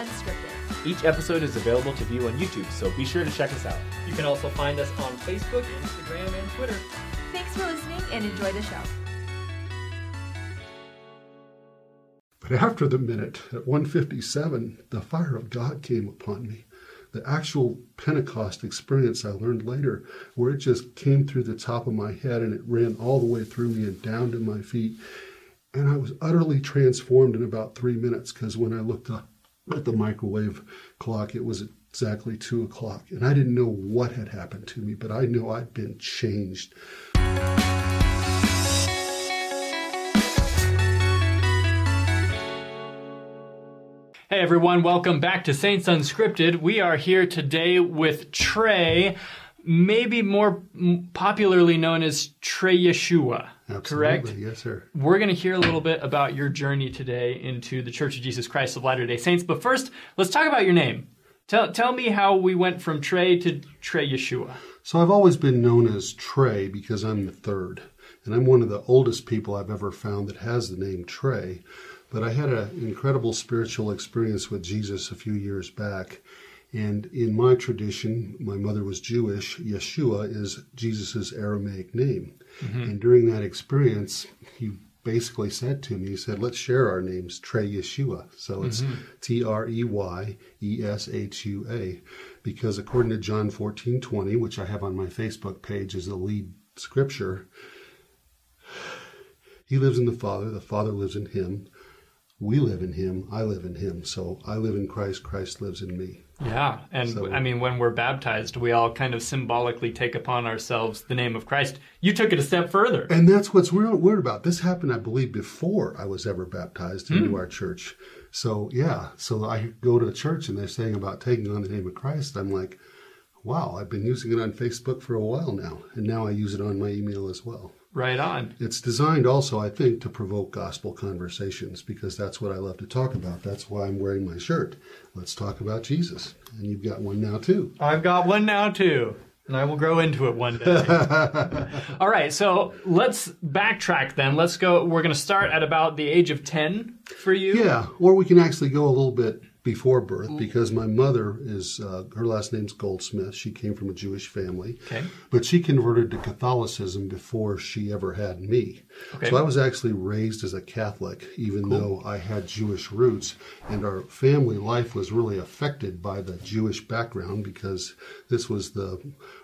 Unscripted. Each episode is available to view on YouTube, so be sure to check us out. You can also find us on Facebook, Instagram, and Twitter. Thanks for listening and enjoy the show. But after the minute, at 157, the fire of God came upon me. The actual Pentecost experience I learned later, where it just came through the top of my head and it ran all the way through me and down to my feet. And I was utterly transformed in about three minutes because when I looked up at the microwave clock, it was exactly two o'clock. And I didn't know what had happened to me, but I knew I'd been changed. Hey everyone, welcome back to Saints Unscripted. We are here today with Trey, maybe more popularly known as Trey Yeshua. Absolutely. Correct? Yes, sir. We're going to hear a little bit about your journey today into the Church of Jesus Christ of Latter day Saints. But first, let's talk about your name. Tell, tell me how we went from Trey to Trey Yeshua. So I've always been known as Trey because I'm the third. And I'm one of the oldest people I've ever found that has the name Trey. But I had an incredible spiritual experience with Jesus a few years back. And in my tradition, my mother was Jewish. Yeshua is Jesus' Aramaic name. Mm-hmm. And during that experience, he basically said to me, he said, let's share our names, Trey Yeshua. So it's mm-hmm. T R E Y E S H U A. Because according to John 14 20, which I have on my Facebook page as the lead scripture, he lives in the Father, the Father lives in him. We live in him, I live in him. So I live in Christ, Christ lives in me. Yeah, and So- I mean, when we're baptized, we all kind of symbolically take upon ourselves the name of Christ. You took it a step further. And that's what's real weird about this happened, I believe, before I was ever baptized into hmm. our church. So yeah, so I go to the church and they're saying about taking on the name of Christ. I'm like, wow, I've been using it on Facebook for a while now, and now I use it on my email as well. Right on. It's designed also, I think, to provoke gospel conversations because that's what I love to talk about. That's why I'm wearing my shirt. Let's talk about Jesus. And you've got one now too. I've got one now too, and I will grow into it one day. All right, so let's backtrack then. Let's go. We're going to start at about the age of 10 for you. Yeah, or we can actually go a little bit before birth because my mother is uh, her last name's Goldsmith. She came from a Jewish family, Okay. but she converted to Catholicism before she ever had me. Okay. So I was actually raised as a Catholic, even though I had Jewish roots, and our family life was really affected by the Jewish background because this was the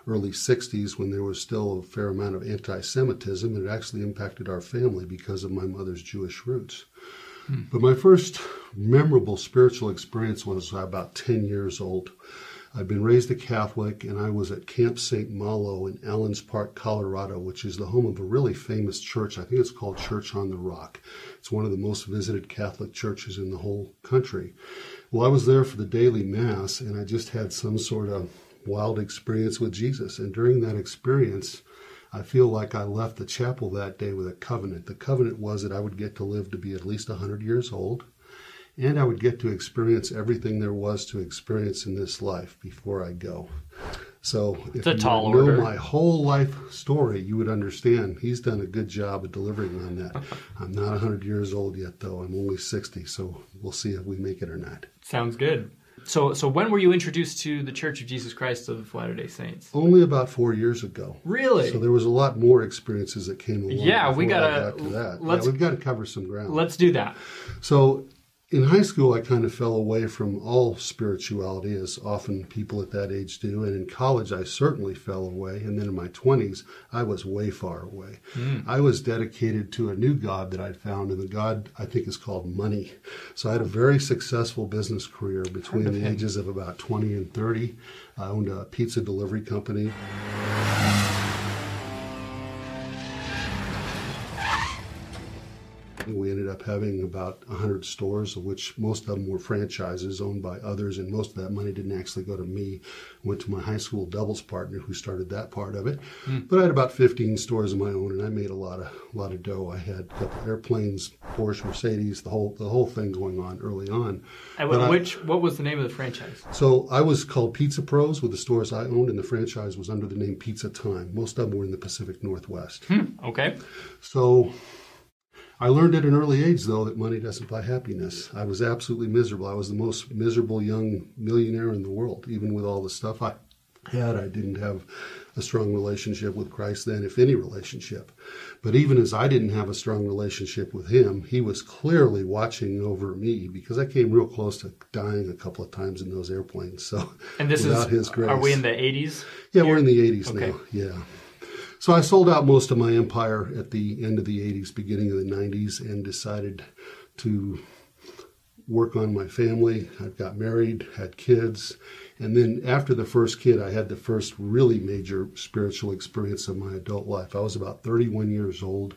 early '60s when there was still a fair amount of anti-Semitism, and it actually impacted our family because of my mother's Jewish roots. But my first memorable spiritual experience was about 10 years old. I'd been raised a Catholic and I was at Camp St. Malo in Allenspark, Colorado, which is the home of a really famous church. I think it's called Church on the Rock. It's one of the most visited Catholic churches in the whole country. Well, I was there for the daily Mass and I just had some sort of wild experience with Jesus. And during that experience, I feel like I left the chapel that day with a covenant. The covenant was that I would get to live to be at least 100 years old, and I would get to experience everything there was to experience in this life before I go. So, if you know order. my whole life story, you would understand he's done a good job of delivering on that. I'm not 100 years old yet, though. I'm only 60, so we'll see if we make it or not. Sounds good. So, so when were you introduced to the Church of Jesus Christ of Latter Day Saints? Only about four years ago. Really? So there was a lot more experiences that came along. Yeah, we gotta- got to that. let's- yeah, we've got to cover some ground. Let's do that. So in high school, I kind of fell away from all spirituality, as often people at that age do. And in college, I certainly fell away. And then in my 20s, I was way far away. Hmm. I was dedicated to a new God that I'd found, and the God I think is called money. So I had a very successful business career between the ages of about 20 and 30. I owned a pizza delivery company. Up having about 100 stores, of which most of them were franchises owned by others, and most of that money didn't actually go to me. Went to my high school doubles partner who started that part of it. Hmm. But I had about 15 stores of my own, and I made a lot of a lot of dough. I had a couple airplanes, Porsche, Mercedes, the whole the whole thing going on early on. And But I- which what was the name of the franchise? so I was called Pizza Pros with the stores I owned, and the franchise was under the name Pizza Time. Most of them were in the Pacific Northwest. Hmm, okay. So I learned at an early age, though, that money doesn't buy happiness. I was absolutely miserable. I was the most miserable young millionaire in the world, even with all the stuff I had. I didn't have a strong relationship with Christ then, if any relationship. But even as I didn't have a strong relationship with Him, He was clearly watching over me because I came real close to dying a couple of times in those airplanes. So, And this without is His grace, are we in the 80s? yeah, we're in the 80s Okay. now. Yeah. So I sold out most of my empire at the end of the 80s, beginning of the 90s, and decided to work on my family. I got married, had kids, and then after the first kid, I had the first really major spiritual experience of my adult life. I was about 31 years old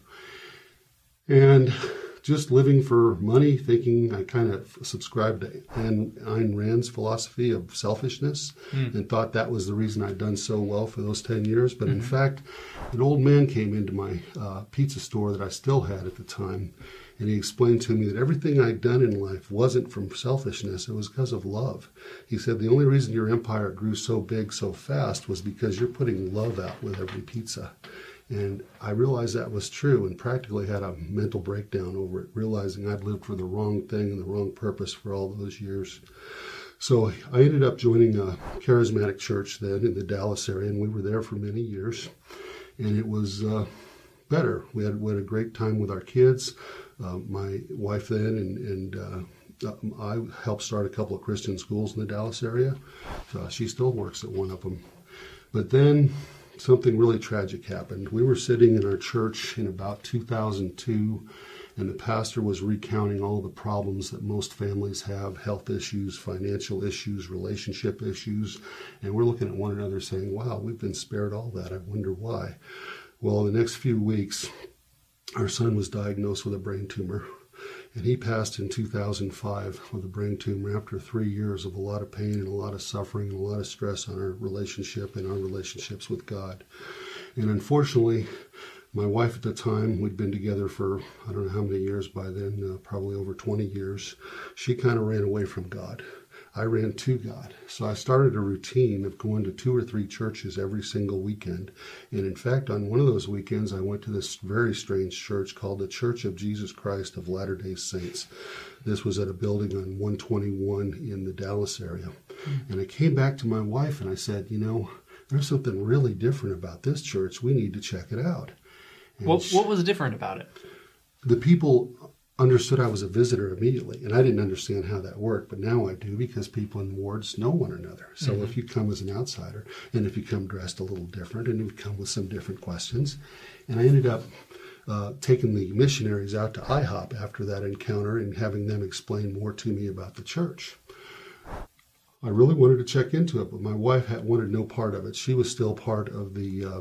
and just living for money, thinking I kind of subscribed to Ayn Ayn Rand's philosophy of selfishness and thought that was the reason I'd done so well for those 10 years. But in fact, an old man came into my uh, pizza store that I still had at the time, and he explained to me that everything I'd done in life wasn't from selfishness, it was because of love. He said, The only reason your empire grew so big so fast was because you're putting love out with every pizza. And I realized that was true and practically had a mental breakdown over it, realizing I'd lived for the wrong thing and the wrong purpose for all those years. So I ended up joining a charismatic church then in the Dallas area, and we were there for many years. And it was uh, better. We had, we had a great time with our kids. Uh, my wife then and, and uh, I helped start a couple of Christian schools in the Dallas area. So she still works at one of them. But then something really tragic happened. We were sitting in our church in about 2002, and the pastor was recounting all the problems that most families have health issues, financial issues, relationship issues. And we're looking at one another saying, Wow, we've been spared all that. I wonder why. Well, the next few weeks, our son was diagnosed with a brain tumor. And he passed in 2005 with a brain tumor after three years of a lot of pain and a lot of suffering and a lot of stress on our relationship and our relationships with God. And unfortunately, my wife at the time, we'd been together for I don't know how many years by then, uh, probably over 20 years. She kind of ran away from God. I ran to God. So I started a routine of going to two or three churches every single weekend. And in fact, on one of those weekends, I went to this very strange church called the Church of Jesus Christ of Latter day Saints. This was at a building on 121 in the Dallas area. And I came back to my wife and I said, You know, there's something really different about this church. We need to check it out. And What was different about it? the people understood I was a visitor immediately, and I didn't understand how that worked, but now I do because people in wards know one another. So if you come as an outsider, and if you come dressed a little different, and you come with some different questions, and I ended up uh, taking the missionaries out to IHOP after that encounter and having them explain more to me about the church. I really wanted to check into it, but my wife had wanted no part of it. She was still part of the uh,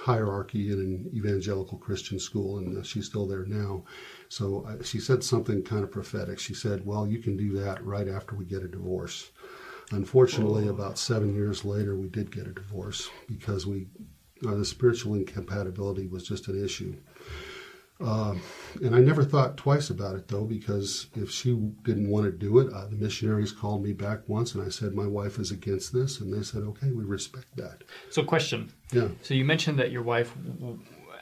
hierarchy in an evangelical Christian school, and uh, she's still there now. So uh, she said something kind of prophetic. She said, "Well, you can do that right after we get a divorce." Unfortunately, about seven years later, we did get a divorce because we uh, the spiritual incompatibility was just an issue. Uh, and I never thought twice about it though, because if she didn't want to do it, uh, the missionaries called me back once and I said, My wife is against this. And they said, Okay, we respect that. So question. Yeah. So you mentioned that your wife w-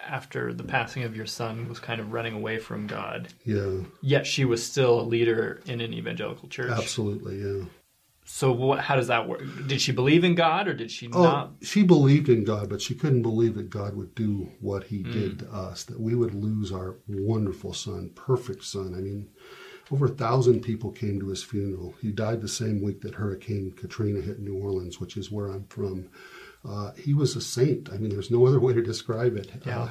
after the passing of your son was kind of running away from God. Yeah. Yet she was still a leader in an evangelical church. Absolutely. Yeah. So what how does that work? Did she believe in God or did she Oh, not? she believed in God, but she couldn't believe that God would do what He mm. did to us, that we would lose our wonderful son, perfect son. I mean, over a thousand people came to his funeral. He died the same week that Hurricane Katrina hit New Orleans, which is where I'm from. Uh, he was a saint. I mean, there's no other way to describe it. Yeah. Uh,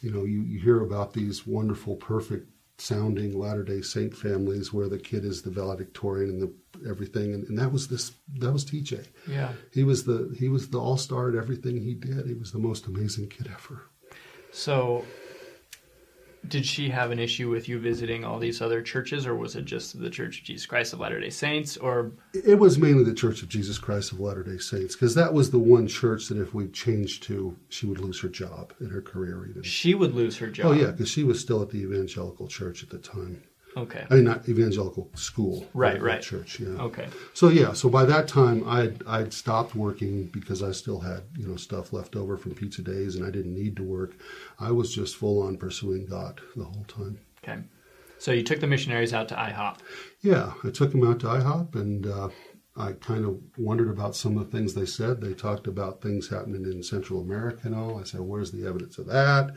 you know, you, you hear about these wonderful, perfect sounding Latter Day Saint families where the kid is the valedictorian and the everything, and, and that was this. That was TJ. Yeah. He was the he was the all star at everything he did. He was the most amazing kid ever. So did she have an issue with you visiting all these other churches or was it just the Church of Jesus Christ of Latter-day Saints or It was mainly the Church of Jesus Christ of Latter Day Saints because that was the one church that if we changed to, she would lose her job and her career even. she would lose her job? Oh yeah, because she was still at the evangelical church at the time. Okay. I mean, not evangelical school. Right, right. Church, yeah. Okay. So yeah, so by that time I'd I'd stopped working because I still had you know stuff left over from pizza days and I didn't need to work. I was just full on pursuing God the whole time. Okay. So you took the missionaries out to IHOP. Yeah, I took them out to IHOP and uh, I kind of wondered about some of the things they said. They talked about things happening in Central America and all. I said, "Where's the evidence of that?"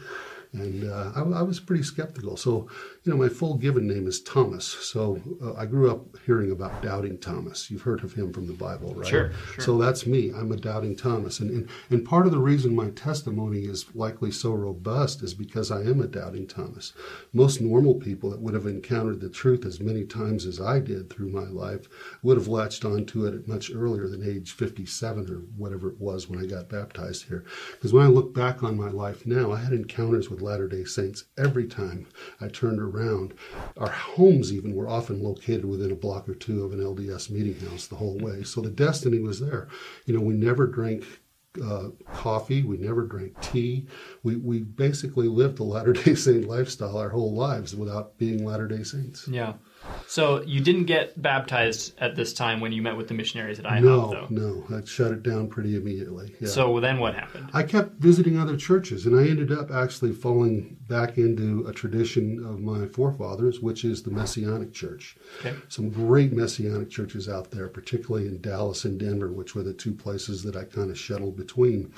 And uh, I, I was pretty skeptical. So, you know, my full given name is Thomas. So uh, I grew up hearing about doubting Thomas. You've heard of him from the Bible, right? Sure, sure. So that's me. I'm a doubting Thomas. And, and, and part of the reason my testimony is likely so robust is because I am a doubting Thomas. Most normal people that would have encountered the truth as many times as I did through my life would have latched onto it at much earlier than age 57 or whatever it was when I got baptized here. Because when I look back on my life now, I had encounters with Latter day Saints every time I turned around. Our homes, even, were often located within a block or two of an LDS meeting house the whole way. So the destiny was there. You know, we never drank uh, coffee. We never drank tea. We, we basically lived the Latter day Saint lifestyle our whole lives without being Latter day Saints. Yeah. So you didn't get baptized at this time when you met with the missionaries at IHOP, no, though. no, I shut it down pretty immediately. Yeah. So then what happened? I kept visiting other churches, and I ended up actually falling back into a tradition of my forefathers, which is the Messianic Church. Okay. Some great Messianic churches out there, particularly in Dallas and Denver, which were the two places that I kind of shuttled between.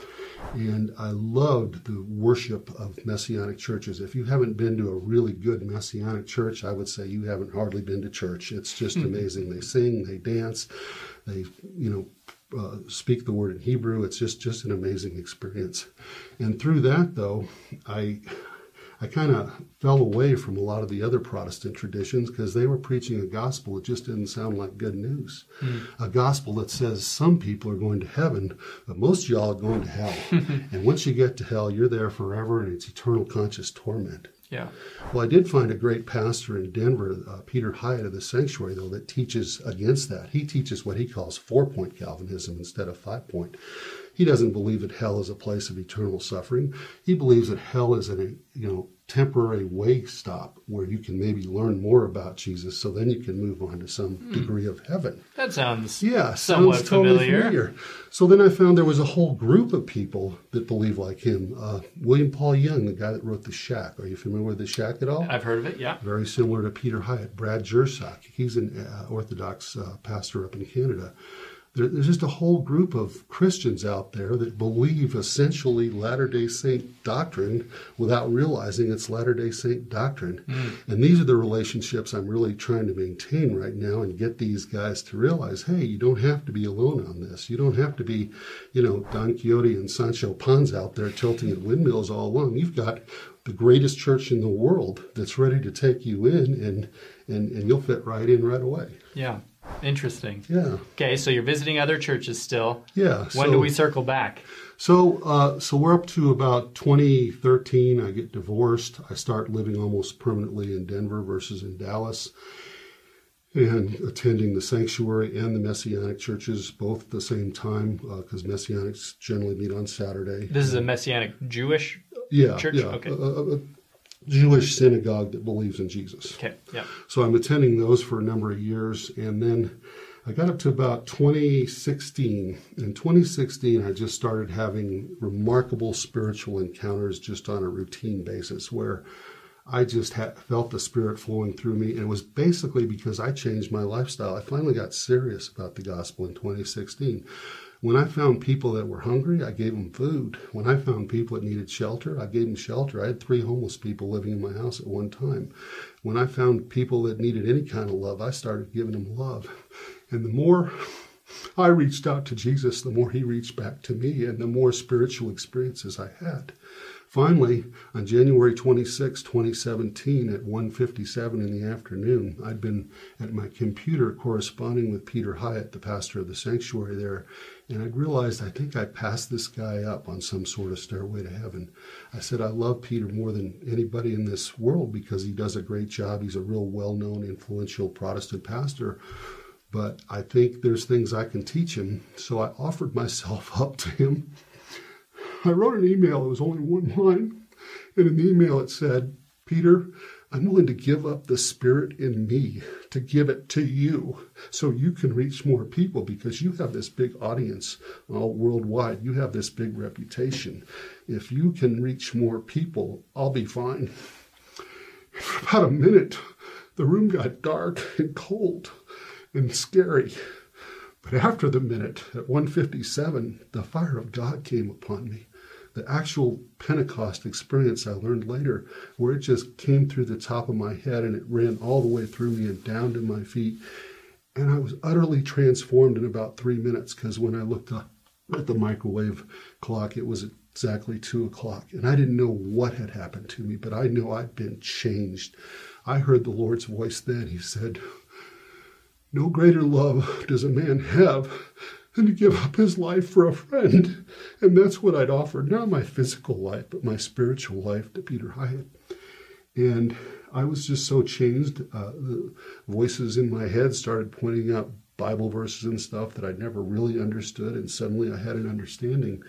And I loved the worship of Messianic churches. If you haven't been to a really good Messianic church, I would say you haven't hardly been to church. It's just amazing. They sing, they dance, they, you know, uh, speak the word in Hebrew. It's just just an amazing experience. And through that, though, I I kind of fell away from a lot of the other Protestant traditions because they were preaching a gospel that just didn't sound like good news. A gospel that says some people are going to heaven, but most of y'all are going to hell. and once you get to hell, you're there forever and it's eternal conscious torment. Yeah. Well, I did find a great pastor in Denver, uh, Peter Hiett of the Sanctuary, though, that teaches against that. He teaches what he calls four point Calvinism instead of five point. He doesn't believe that hell is a place of eternal suffering. He believes that hell is a you know temporary way stop where you can maybe learn more about Jesus, so then you can move on to some degree of heaven. That sounds Yeah, somewhat sounds totally familiar. So then I found there was a whole group of people that believe like him. Uh, William Paul Young, the guy that wrote The Shack. Are you familiar with The Shack at all? I've heard of it, yeah. Very similar to Peter Hiett. Brad Jersak, he's an uh, Orthodox uh, pastor up in Canada. There, there's just a whole group of Christians out there that believe essentially Latter day Saint doctrine without realizing it's Latter day Saint doctrine. Hmm. And these are the relationships I'm really trying to maintain right now and get these guys to realize hey, you don't have to be alone on this. You don't have to be, you know, Don Quixote and Sancho Panza out there tilting at windmills all along. You've got the greatest church in the world that's ready to take you in and and, and you'll fit right in right away. Yeah. Interesting. Yeah. Okay, so you're visiting other churches still. Yeah. When so, do we circle back? So, uh, so we're up to about 2013. I get divorced. I start living almost permanently in Denver versus in Dallas, and attending the sanctuary and the Messianic churches both at the same time uh, because Messianics generally meet on Saturday. This is a Messianic Jewish. yeah, church? yeah, Okay. a, a- a Jewish synagogue that believes in Jesus. Okay, yeah. So I'm attending those for a number of years, and then I got up to about 2016. In 2016, I just started having remarkable spiritual encounters just on a routine basis, where I just had, felt the Spirit flowing through me, and it was basically because I changed my lifestyle. I finally got serious about the gospel in 2016. When I found people that were hungry, I gave them food. When I found people that needed shelter, I gave them shelter. I had three homeless people living in my house at one time. When I found people that needed any kind of love, I started giving them love. And the more I reached out to Jesus, the more he reached back to me, and the more spiritual experiences I had. Finally, on January 26, 2017, at 1:57 in the afternoon, I'd been at my computer corresponding with Peter Hiett, the pastor of the sanctuary there, and I'd realized I think I passed this guy up on some sort of stairway to heaven. I said I love Peter more than anybody in this world because he does a great job. He's a real well-known, influential Protestant pastor but I think there's things I can teach him. So I offered myself up to him. I wrote an email, it was only one line, and in the email it said, Peter, I'm willing to give up the spirit in me to give it to you so you can reach more people because you have this big audience all worldwide. You have this big reputation. If you can reach more people, I'll be fine. For about a minute, the room got dark and cold and scary. But after the minute, at 157, the fire of God came upon me the actual Pentecost experience I learned later, where it just came through the top of my head and it ran all the way through me and down to my feet. And I was utterly transformed in about three minutes because when I looked up at the microwave clock, it was exactly two o'clock. And I didn't know what had happened to me, but I knew I'd been changed. I heard the Lord's voice then. He said, No greater love does a man have to give up his life for a friend. And that's what I'd offered, not my physical life, but my spiritual life to Peter Hiett. And I was just so changed. Uh, the voices in my head started pointing out Bible verses and stuff that I'd never really understood, and suddenly I had an understanding.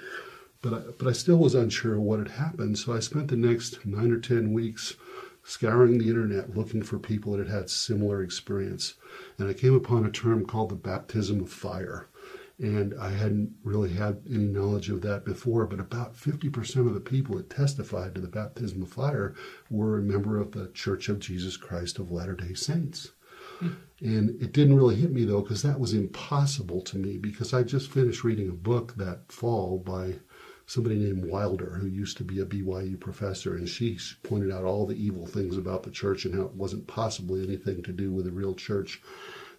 But I, but I still was unsure what had happened. So I spent the next nine or ten weeks scouring the internet looking for people that had had similar experience. And I came upon a term called the baptism of fire. And I hadn't really had any knowledge of that before, but about 50% of the people that testified to the baptism of fire were a member of the Church of Jesus Christ of Latter day Saints. Hmm. And it didn't really hit me though, because that was impossible to me, because I just finished reading a book that fall by somebody named Wilder, who used to be a BYU professor, and she pointed out all the evil things about the church and how it wasn't possibly anything to do with the real church.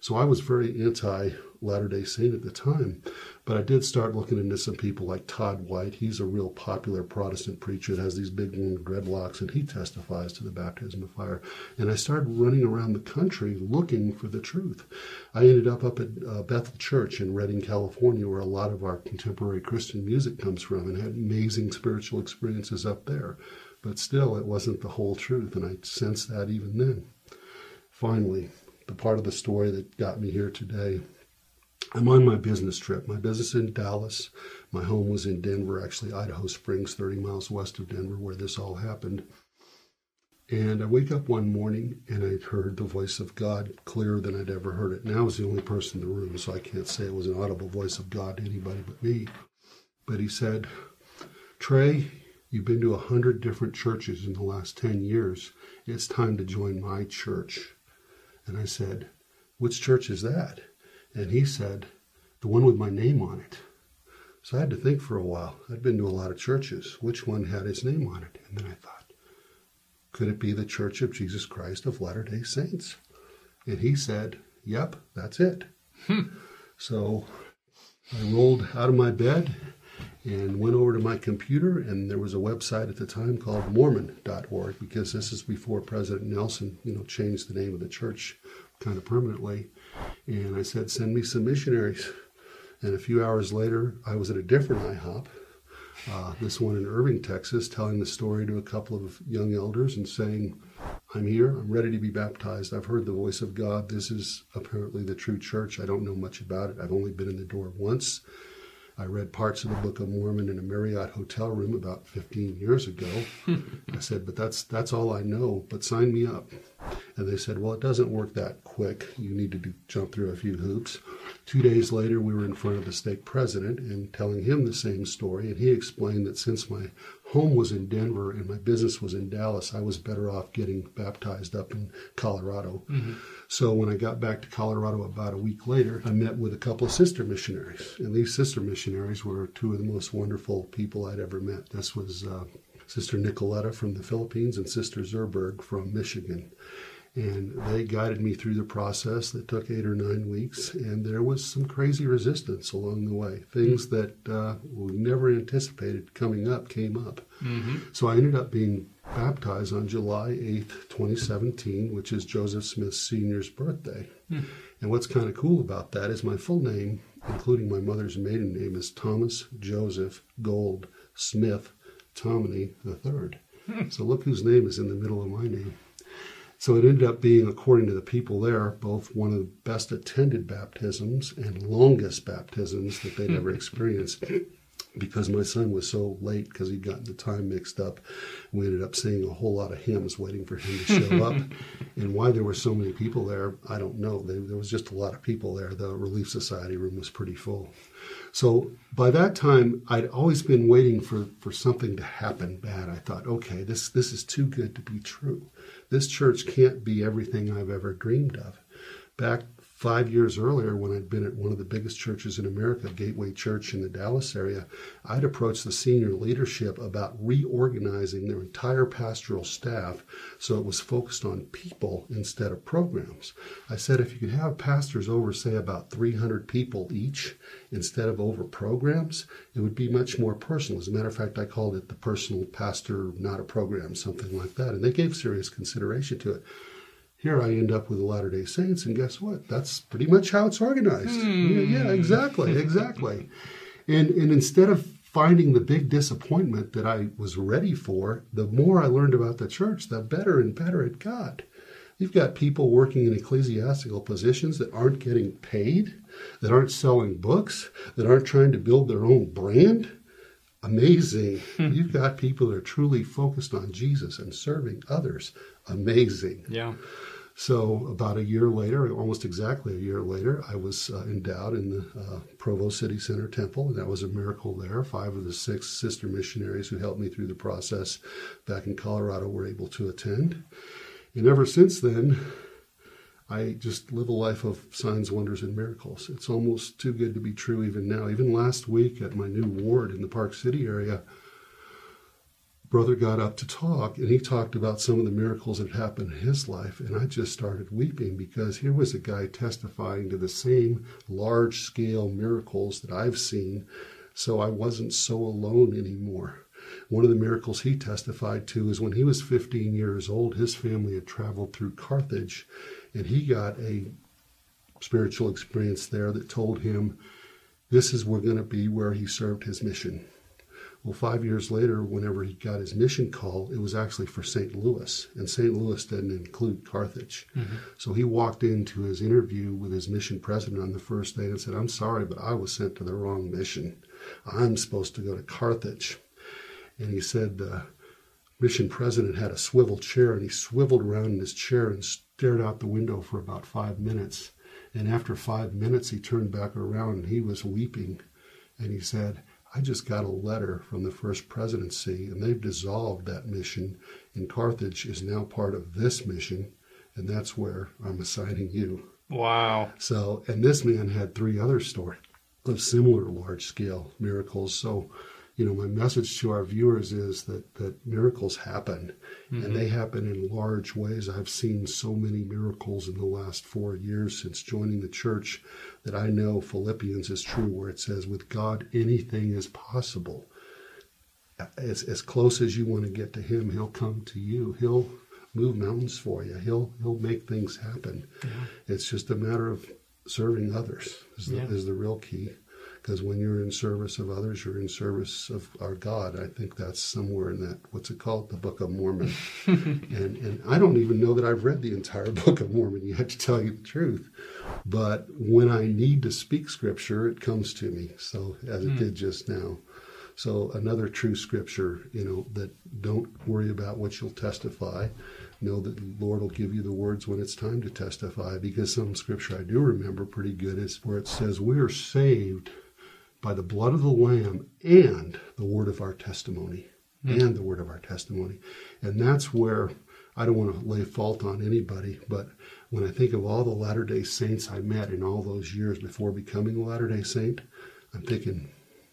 So I was very anti Latter day Saint at the time. But I did start looking into some people like Todd White. He's a real popular Protestant preacher that has these big long dreadlocks, and he testifies to the baptism of fire. And I started running around the country looking for the truth. I ended up up at uh, Bethel Church in Redding, California, where a lot of our contemporary Christian music comes from, and had amazing spiritual experiences up there. But still, it wasn't the whole truth, and I sensed that even then. Finally, the part of the story that got me here today. I'm on my business trip. My business in Dallas. My home was in Denver, actually, Idaho Springs, 30 miles west of Denver, where this all happened. And I wake up one morning and I heard the voice of God clearer than I'd ever heard it. Now I was the only person in the room, so I can't say it was an audible voice of God to anybody but me. But he said, Trey, you've been to a hundred different churches in the last 10 years. It's time to join my church. And I said, Which church is that? And he said, The one with my name on it. So I had to think for a while. I'd been to a lot of churches. Which one had his name on it? And then I thought, Could it be the Church of Jesus Christ of Latter day Saints? And he said, Yep, that's it. Hmm. So I rolled out of my bed and went over to my computer, and there was a website at the time called Mormon.org because this is before President Nelson, you know, changed the name of the church kind of permanently. And I said, send me some missionaries. And a few hours later, I was at a different IHOP, uh, this one in Irving, Texas, telling the story to a couple of young elders and saying, I'm here, I'm ready to be baptized. I've heard the voice of God. This is apparently the true church. I don't know much about it. I've only been in the door once. I read parts of the Book of Mormon in a Marriott hotel room about 15 years ago. I said, but that's that's all I know. But sign me up. And they said, well, it doesn't work that quick. You need to do, jump through a few hoops. Two days later, we were in front of the stake president and telling him the same story. And he explained that since my home was in Denver and my business was in Dallas, I was better off getting baptized up in Colorado. Mm-hmm. So when I got back to Colorado about a week later, I met with a couple of sister missionaries. And these sister missionaries were two of the most wonderful people I'd ever met. This was uh, Sister Nicoletta from the Philippines and Sister Zerberg from Michigan. And they guided me through the process that took eight or nine weeks. And there was some crazy resistance along the way. Things that uh, we never anticipated coming up came up. Mm-hmm. So I ended up being baptized on July 8th, 2017, which is Joseph Smith Sr.'s birthday. Hmm. And what's kind of cool about that is my full name, including my mother's maiden name, is Thomas Joseph Gold Smith Tomney III. Hmm. So look whose name is in the middle of my name. So it ended up being, according to the people there, both one of the best attended baptisms and longest baptisms that they'd ever hmm. experienced. Because my son was so late because he'd gotten the time mixed up. We ended up singing a whole lot of hymns waiting for him to show up. and why there were so many people there, I don't know. There, there was just a lot of people there. The Relief Society room was pretty full. So by that time, I'd always been waiting for, for something to happen bad. I thought, okay, this, this is too good to be true. This church can't be everything I've ever dreamed of. Back five years earlier, when I'd been at one of the biggest churches in America, Gateway Church in the Dallas area, I'd approached the senior leadership about reorganizing their entire pastoral staff so it was focused on people instead of programs. I said if you could have pastors over, say, about 300 people each instead of over programs, it would be much more personal. As a matter of fact, I called it the personal pastor, not a program, something like that. And they gave serious consideration to it here I end up with the Latter day Saints, and guess what? That's pretty much how it's organized. Hmm. Yeah, yeah, exactly, exactly. and and instead of finding the big disappointment that I was ready for, the more I learned about the church, the better and better it got. You've got people working in ecclesiastical positions that aren't getting paid, that aren't selling books, that aren't trying to build their own brand. Amazing. You've got people that are truly focused on Jesus and serving others. Amazing. Yeah. So about a year later, almost exactly a year later, I was uh, endowed in the uh, Provo City Center Temple, and that was a miracle there. Five of the six sister missionaries who helped me through the process back in Colorado were able to attend. And ever since then, I just live a life of signs, wonders, and miracles. It's almost too good to be true even now. Even last week at my new ward in the Park City area, brother got up to talk and he talked about some of the miracles that happened in his life and i just started weeping because here was a guy testifying to the same large scale miracles that i've seen so i wasn't so alone anymore one of the miracles he testified to is when he was 15 years old his family had traveled through carthage and he got a spiritual experience there that told him this is where we're going to be where he served his mission well, five years later, whenever he got his mission call, it was actually for St. Louis, and St. Louis didn't include Carthage. Mm-hmm. So he walked into his interview with his mission president on the first day and said, I'm sorry, but I was sent to the wrong mission. I'm supposed to go to Carthage. And he said the mission president had a swivel chair, and he swiveled around in his chair and stared out the window for about five minutes. And after five minutes, he turned back around and he was weeping. And he said, I just got a letter from the First Presidency, and they've dissolved that mission, and Carthage is now part of this mission, and that's where I'm assigning you. Wow. So, and this man had three other stories of similar large scale miracles. So, you know, my message to our viewers is that, that miracles happen mm-hmm. and they happen in large ways. I've seen so many miracles in the last four years since joining the church that I know Philippians is true, where it says, with God, anything is possible. As, as close as you want to get to Him, He'll come to you. He'll move mountains for you. He'll He'll make things happen. Yeah. It's just a matter of serving others is the, yeah. is the real key because when you're in service of others, you're in service of our God. I think that's somewhere in that what's it called, the Book of Mormon. and and I don't even know that I've read the entire Book of Mormon yet, to tell you the truth. But when I need to speak Scripture, it comes to me. So as it mm. did just now. So another true Scripture, you know, that don't worry about what you'll testify know that the Lord will give you the words when it's time to testify because some scripture I do remember pretty good is where it says, We are saved by the blood of the Lamb and the word of our testimony. Mm. And the word of our testimony. And that's where I don't want to lay fault on anybody, but when I think of all the Latter day Saints I met in all those years before becoming a Latter day Saint, I'm thinking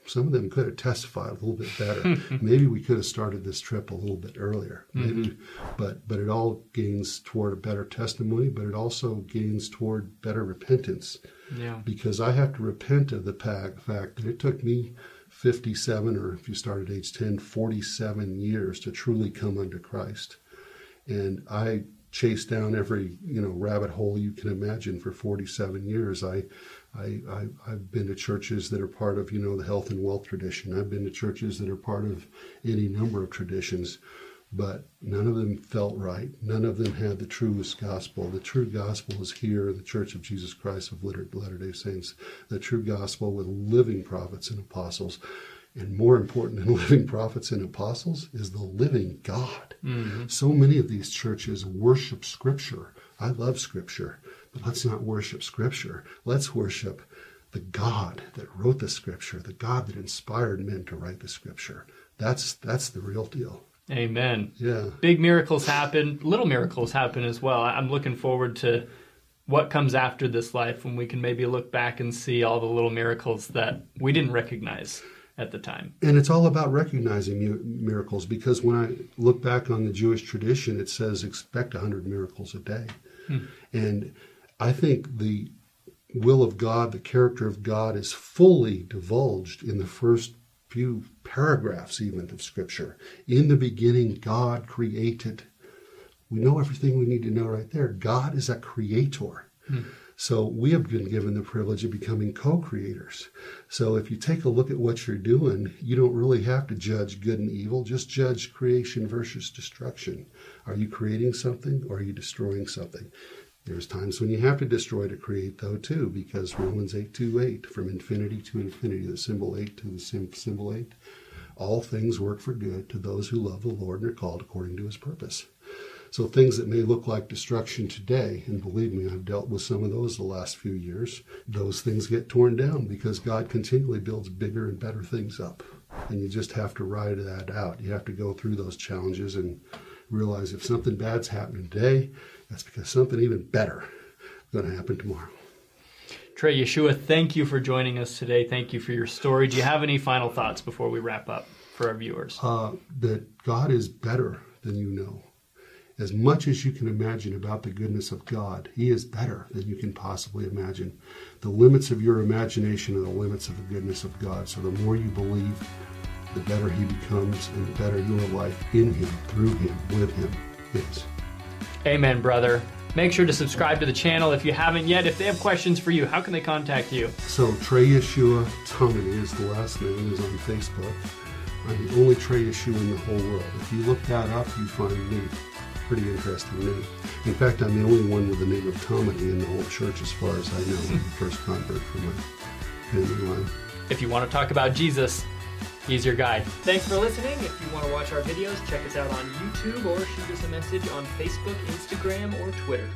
some of them could have testified a little bit better. Maybe we could have started this trip a little bit earlier. Maybe, mm-hmm. but but it all gains toward a better testimony, but it also gains toward better repentance. Yeah. Because I have to repent of the fact that it took me 57, or if you start at age 10, 47 years to truly come unto Christ. And I chased down every, you know, rabbit hole you can imagine for 47 years. I, I, I, I've been to churches that are part of, you know, the health and wealth tradition. I've been to churches that are part of any number of traditions but none of them felt right. None of them had the truest gospel. The true gospel is here in the Church of Jesus Christ of Latter day Saints, the true gospel with living prophets and apostles. And more important than living prophets and apostles is the living God. Mm-hmm. So many of these churches worship Scripture. I love Scripture, but let's not worship Scripture. Let's worship the God that wrote the Scripture, the God that inspired men to write the Scripture. That's that's the real deal. Amen. Yeah. Big miracles happen, little miracles happen as well. I'm looking forward to what comes after this life when we can maybe look back and see all the little miracles that we didn't recognize at the time. And it's all about recognizing miracles because when I look back on the Jewish tradition, it says expect 100 miracles a day. And I think the will of God, the character of God, is fully divulged in the first few paragraphs, even of Scripture. In the beginning, God created. We know everything we need to know right there. God is a creator. Hmm. So we have been given the privilege of becoming co-creators. So if you take a look at what you're doing, you don't really have to judge good and evil. Just judge creation versus destruction. Are you creating something or are you destroying something? There's times when you have to destroy to create, though, too, because Romans 8 2 8, from infinity to infinity, the symbol 8 to the symbol 8, all things work for good to those who love the Lord and are called according to his purpose. So things that may look like destruction today, and believe me, I've dealt with some of those the last few years, those things get torn down because God continually builds bigger and better things up. And you just have to ride that out. You have to go through those challenges and realize if something bad's happening today, that's because something even better is going to happen tomorrow. Trey Yeshua, thank you for joining us today. Thank you for your story. Do you have any final thoughts before we wrap up for our viewers? uh, that God is better than you know. As much as you can imagine about the goodness of God, He is better than you can possibly imagine. The limits of your imagination are the limits of the goodness of God. So the more you believe, the better He becomes, and the better your life in Him, through Him, with Him is. Amen, brother. Make sure to subscribe to the channel if you haven't yet. If they have questions for you, how can they contact you? So Trey Yeshua Tomini is the last name, is on Facebook. I'm the only Trey Yeshua in the whole world. If you look that up, you find me. Pretty interesting name. In fact, I'm the only one with the name of Tomini in the whole church, as far as I know. I'm the first convert from my family line. If you want to talk about Jesus, he's your guy. Thanks for listening. If you want to watch our videos, check us out on YouTube or shoot us a message on Facebook, Instagram, or Twitter.